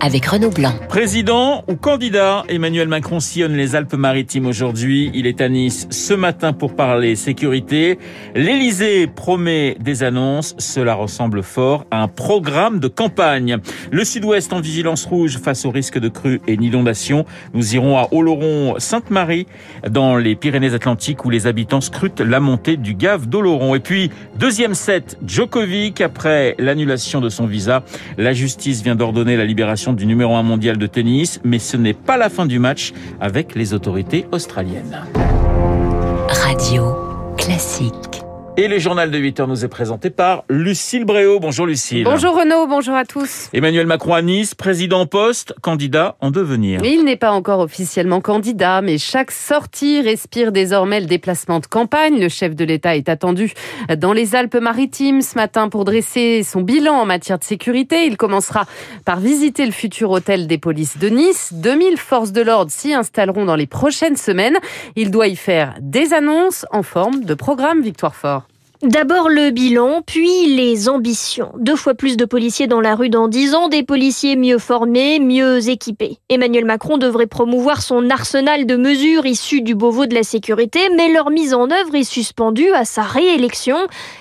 avec Renaud Blanc. Président ou candidat, Emmanuel Macron sillonne les Alpes-Maritimes aujourd'hui. Il est à Nice ce matin pour parler sécurité. L'Élysée promet des annonces. Cela ressemble fort à un programme de campagne. Le sud-ouest en vigilance rouge face au risque de crue et d'inondation. Nous irons à Oloron-Sainte-Marie dans les Pyrénées-Atlantiques où les habitants scrutent la montée du gave d'Oloron. Et puis, deuxième set, Djokovic après l'annulation de son visa. La justice vient d'ordonner la libération du numéro 1 mondial de tennis, mais ce n'est pas la fin du match avec les autorités australiennes. Radio classique. Et le journal de 8 heures nous est présenté par Lucille Bréau. Bonjour Lucille. Bonjour Renaud, bonjour à tous. Emmanuel Macron à Nice, président en poste, candidat en devenir. Il n'est pas encore officiellement candidat, mais chaque sortie respire désormais le déplacement de campagne. Le chef de l'État est attendu dans les Alpes-Maritimes ce matin pour dresser son bilan en matière de sécurité. Il commencera par visiter le futur hôtel des polices de Nice. 2000 forces de l'ordre s'y installeront dans les prochaines semaines. Il doit y faire des annonces en forme de programme Victoire Fort. D'abord le bilan, puis les ambitions. Deux fois plus de policiers dans la rue dans dix ans, des policiers mieux formés, mieux équipés. Emmanuel Macron devrait promouvoir son arsenal de mesures issues du Beauvau de la sécurité, mais leur mise en œuvre est suspendue à sa réélection.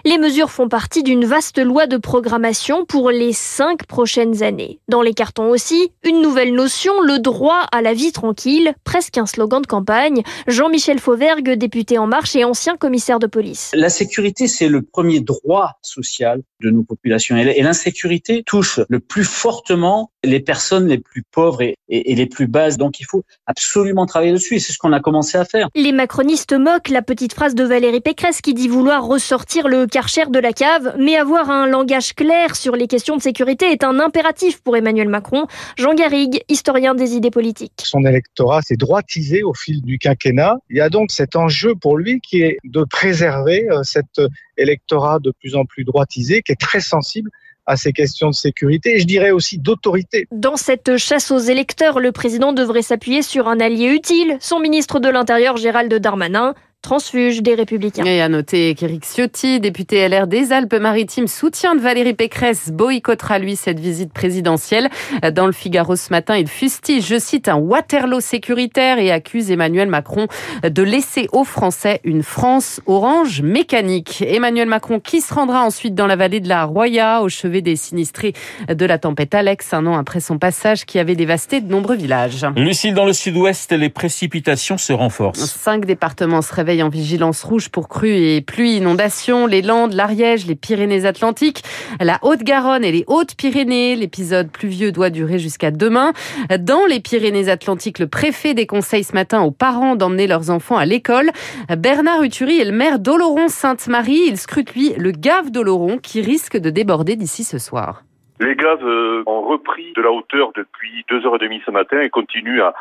Les mesures font partie d'une vaste loi de programmation pour les cinq prochaines années. Dans les cartons aussi, une nouvelle notion, le droit à la vie tranquille, presque un slogan de campagne. Jean-Michel Fauvergue, député En Marche et ancien commissaire de police. La sécurité c'est le premier droit social de nos populations. Et l'insécurité touche le plus fortement les personnes les plus pauvres et, les plus basses. Donc il faut absolument travailler dessus et c'est ce qu'on a commencé à faire. Les macronistes moquent la petite phrase de Valérie Pécresse qui dit vouloir ressortir le karcher de la cave, mais avoir un langage clair sur les questions de sécurité est un impératif pour Emmanuel Macron. Jean Garrigue, historien des idées politiques. Son électorat s'est droitisé au fil du quinquennat. Il y a donc cet enjeu pour lui qui est de préserver euh, cet électorat de plus en plus droitisé qui est très sensible à ces questions de sécurité et je dirais aussi d'autorité. Dans cette chasse aux électeurs, le président devrait s'appuyer sur un allié utile, son ministre de l'Intérieur Gérald Darmanin transfuge des Républicains. Et à noter qu'Éric Ciotti, député LR des Alpes-Maritimes, soutien de Valérie Pécresse, boycottera lui cette visite présidentielle. Dans le Figaro ce matin, il fustige, je cite, un Waterloo sécuritaire et accuse Emmanuel Macron de laisser aux Français une France orange mécanique. Emmanuel Macron qui se rendra ensuite dans la vallée de la Roya, au chevet des sinistrés de la tempête Alex, un an après son passage qui avait dévasté de nombreux villages. Lucille, dans le sud-ouest, les précipitations se renforcent. Cinq départements se réveillent en vigilance rouge pour crues et pluie, inondations, les Landes, l'Ariège, les Pyrénées-Atlantiques, la Haute-Garonne et les Hautes-Pyrénées. L'épisode pluvieux doit durer jusqu'à demain. Dans les Pyrénées-Atlantiques, le préfet déconseille ce matin aux parents d'emmener leurs enfants à l'école. Bernard Uturi est le maire d'Oloron-Sainte-Marie. Il scrute, lui, le gave d'Oloron qui risque de déborder d'ici ce soir. Les gaves euh, ont repris de la hauteur depuis deux heures et demie ce matin et continuent à,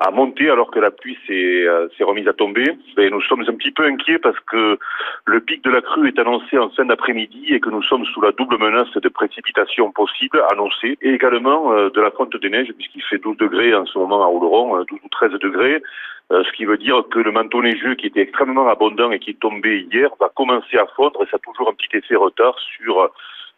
à monter alors que la pluie s'est euh, remise à tomber. Et nous sommes un petit peu inquiets parce que le pic de la crue est annoncé en fin d'après-midi et que nous sommes sous la double menace de précipitations possibles annoncées et également euh, de la fonte des neiges puisqu'il fait 12 degrés en ce moment à Oloron, 12 ou 13 degrés. ce qui veut dire que le manteau neigeux qui était extrêmement abondant et qui est tombé hier va commencer à fondre et ça a toujours un petit effet retard sur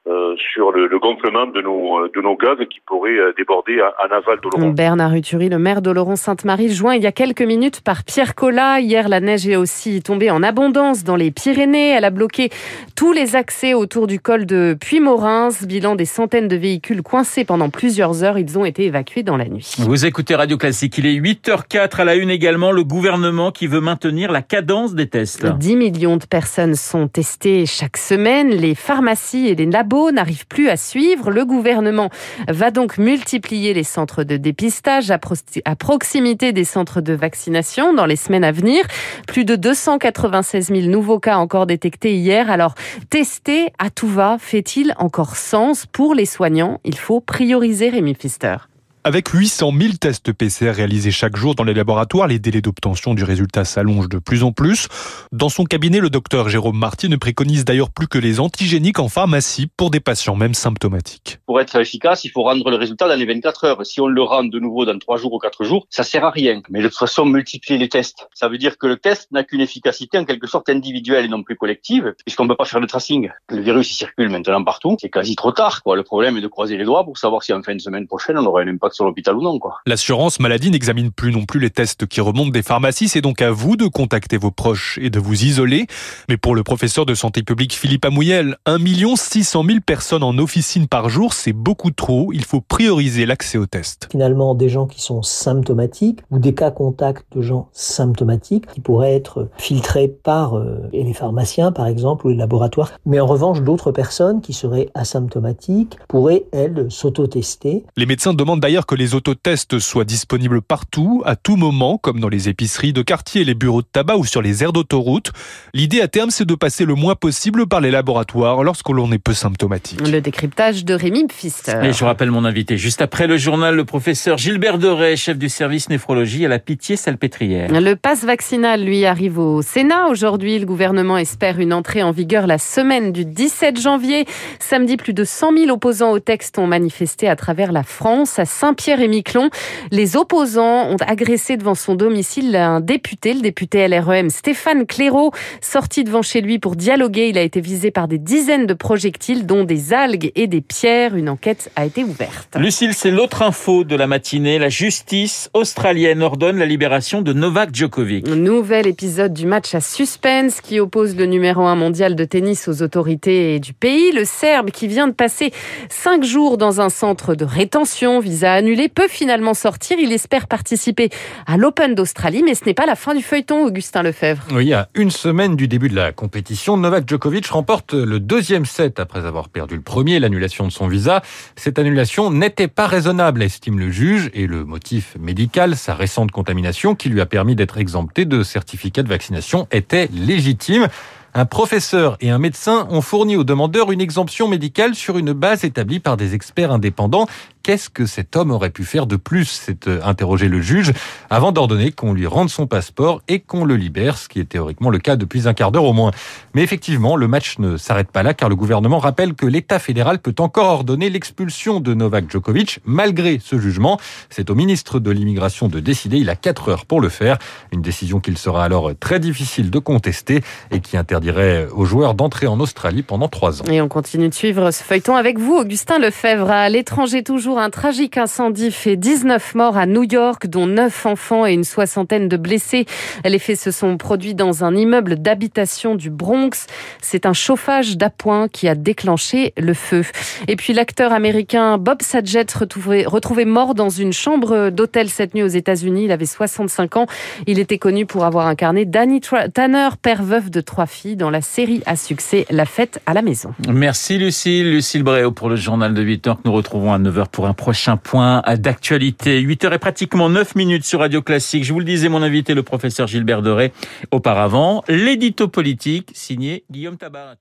euh, sur le, le, gonflement de nos, euh, de nos gaz qui pourraient euh, déborder en aval d'Oloron. Bernard Uturi, le maire d'Oloron-Sainte-Marie, joint il y a quelques minutes par Pierre Collat. Hier, la neige est aussi tombée en abondance dans les Pyrénées. Elle a bloqué tous les accès autour du col de Puy-Morins. Bilan des centaines de véhicules coincés pendant plusieurs heures. Ils ont été évacués dans la nuit. Vous écoutez Radio Classique. Il est 8h04 à la une également. Le gouvernement qui veut maintenir la cadence des tests. 10 millions de personnes sont testées chaque semaine. Les pharmacies et les labos n'arrive plus à suivre. Le gouvernement va donc multiplier les centres de dépistage à, proximité des centres de vaccination dans les semaines à venir. Plus de 296 000 nouveaux cas encore détectés hier. Alors, tester à tout va fait-il encore sens pour les soignants? Il faut prioriser Rémi Pfister. Avec 800 000 tests PCR réalisés chaque jour dans les laboratoires, les délais d'obtention du résultat s'allongent de plus en plus. Dans son cabinet, le docteur Jérôme Marty ne préconise d'ailleurs plus que les antigéniques en pharmacie pour des patients même symptomatiques. Pour être efficace, il faut rendre le résultat dans les 24 heures. Si on le rend de nouveau dans 3 jours ou 4 jours, ça sert à rien. Mais de toute façon, multiplier les tests, ça veut dire que le test n'a qu'une efficacité en quelque sorte individuelle et non plus collective, puisqu'on ne peut pas faire de tracing. Le virus il circule maintenant partout, c'est quasi trop tard. Quoi. Le problème est de croiser les doigts pour savoir si en fin de semaine prochaine on aura un impact sur l'hôpital ou non. Quoi. L'assurance maladie n'examine plus non plus les tests qui remontent des pharmacies. C'est donc à vous de contacter vos proches et de vous isoler. Mais pour le professeur de santé publique Philippe Amouyel, 1 600 000 personnes en officine par jour, c'est beaucoup trop. Il faut prioriser l'accès aux tests. Finalement, des gens qui sont symptomatiques ou des cas contacts de gens symptomatiques qui pourraient être filtrés par euh, les pharmaciens, par exemple, ou les laboratoires. Mais en revanche, d'autres personnes qui seraient asymptomatiques pourraient, elles, s'autotester. Les médecins demandent d'ailleurs que les autotests soient disponibles partout, à tout moment, comme dans les épiceries de quartier, les bureaux de tabac ou sur les aires d'autoroute. L'idée à terme, c'est de passer le moins possible par les laboratoires lorsque l'on est peu symptomatique. Le décryptage de Rémi Pfister. Et je rappelle mon invité juste après le journal, le professeur Gilbert Doré, chef du service néphrologie à la Pitié-Salpêtrière. Le pass vaccinal, lui, arrive au Sénat. Aujourd'hui, le gouvernement espère une entrée en vigueur la semaine du 17 janvier. Samedi, plus de 100 000 opposants au texte ont manifesté à travers la France, à Saint-Pierre et Miquelon. Les opposants ont agressé devant son domicile un député, le député LREM Stéphane Clairaut, sorti devant chez lui pour dialoguer. Il a été visé par des dizaines de projectiles, dont des algues et des pierres. Une enquête a été ouverte. Lucille, c'est l'autre info de la matinée. La justice australienne ordonne la libération de Novak Djokovic. Nouvel épisode du match à suspense qui oppose le numéro 1 mondial de tennis aux autorités du pays. Le Serbe qui vient de passer cinq jours dans un centre de rétention, visa annulé, peut finalement sortir. Il espère participer à l'Open d'Australie, mais ce n'est pas la fin du feuilleton, Augustin Lefebvre. Oui, à une semaine du début de la compétition, Novak Djokovic remporte le deuxième set après avoir perdu le premier, l'annulation de son visa. Cette annulation n'était pas raisonnable, estime le juge, et le motif médical, sa récente contamination qui lui a permis d'être exempté de certificat de vaccination, était légitime. Un professeur et un médecin ont fourni aux demandeurs une exemption médicale sur une base établie par des experts indépendants. Qu'est-ce que cet homme aurait pu faire de plus s'est euh, interrogé le juge avant d'ordonner qu'on lui rende son passeport et qu'on le libère, ce qui est théoriquement le cas depuis un quart d'heure au moins. Mais effectivement, le match ne s'arrête pas là car le gouvernement rappelle que l'État fédéral peut encore ordonner l'expulsion de Novak Djokovic malgré ce jugement. C'est au ministre de l'immigration de décider. Il a quatre heures pour le faire. Une décision qu'il sera alors très difficile de contester et qui interdirait aux joueurs d'entrer en Australie pendant trois ans. Et on continue de suivre ce feuilleton avec vous, Augustin Lefebvre. À l'étranger toujours, un tragique incendie fait 19 morts à New York, dont 9 enfants et une soixantaine de blessés. Les faits se sont produits dans un immeuble d'habitation du Bronx. C'est un chauffage d'appoint qui a déclenché le feu. Et puis l'acteur américain Bob Saget retrouvé, retrouvé mort dans une chambre d'hôtel cette nuit aux États-Unis. Il avait 65 ans. Il était connu pour avoir incarné Danny Tanner, père veuf de trois filles, dans la série à succès La fête à la maison. Merci Lucille. Lucille Bréau pour le journal de 8h que nous retrouvons à 9h pour un prochain point d'actualité. 8h et pratiquement 9 minutes sur Radio Classique. Je vous le disais, mon invité, le professeur Gilbert Doré, auparavant. L'édito politique signé Guillaume Tabar.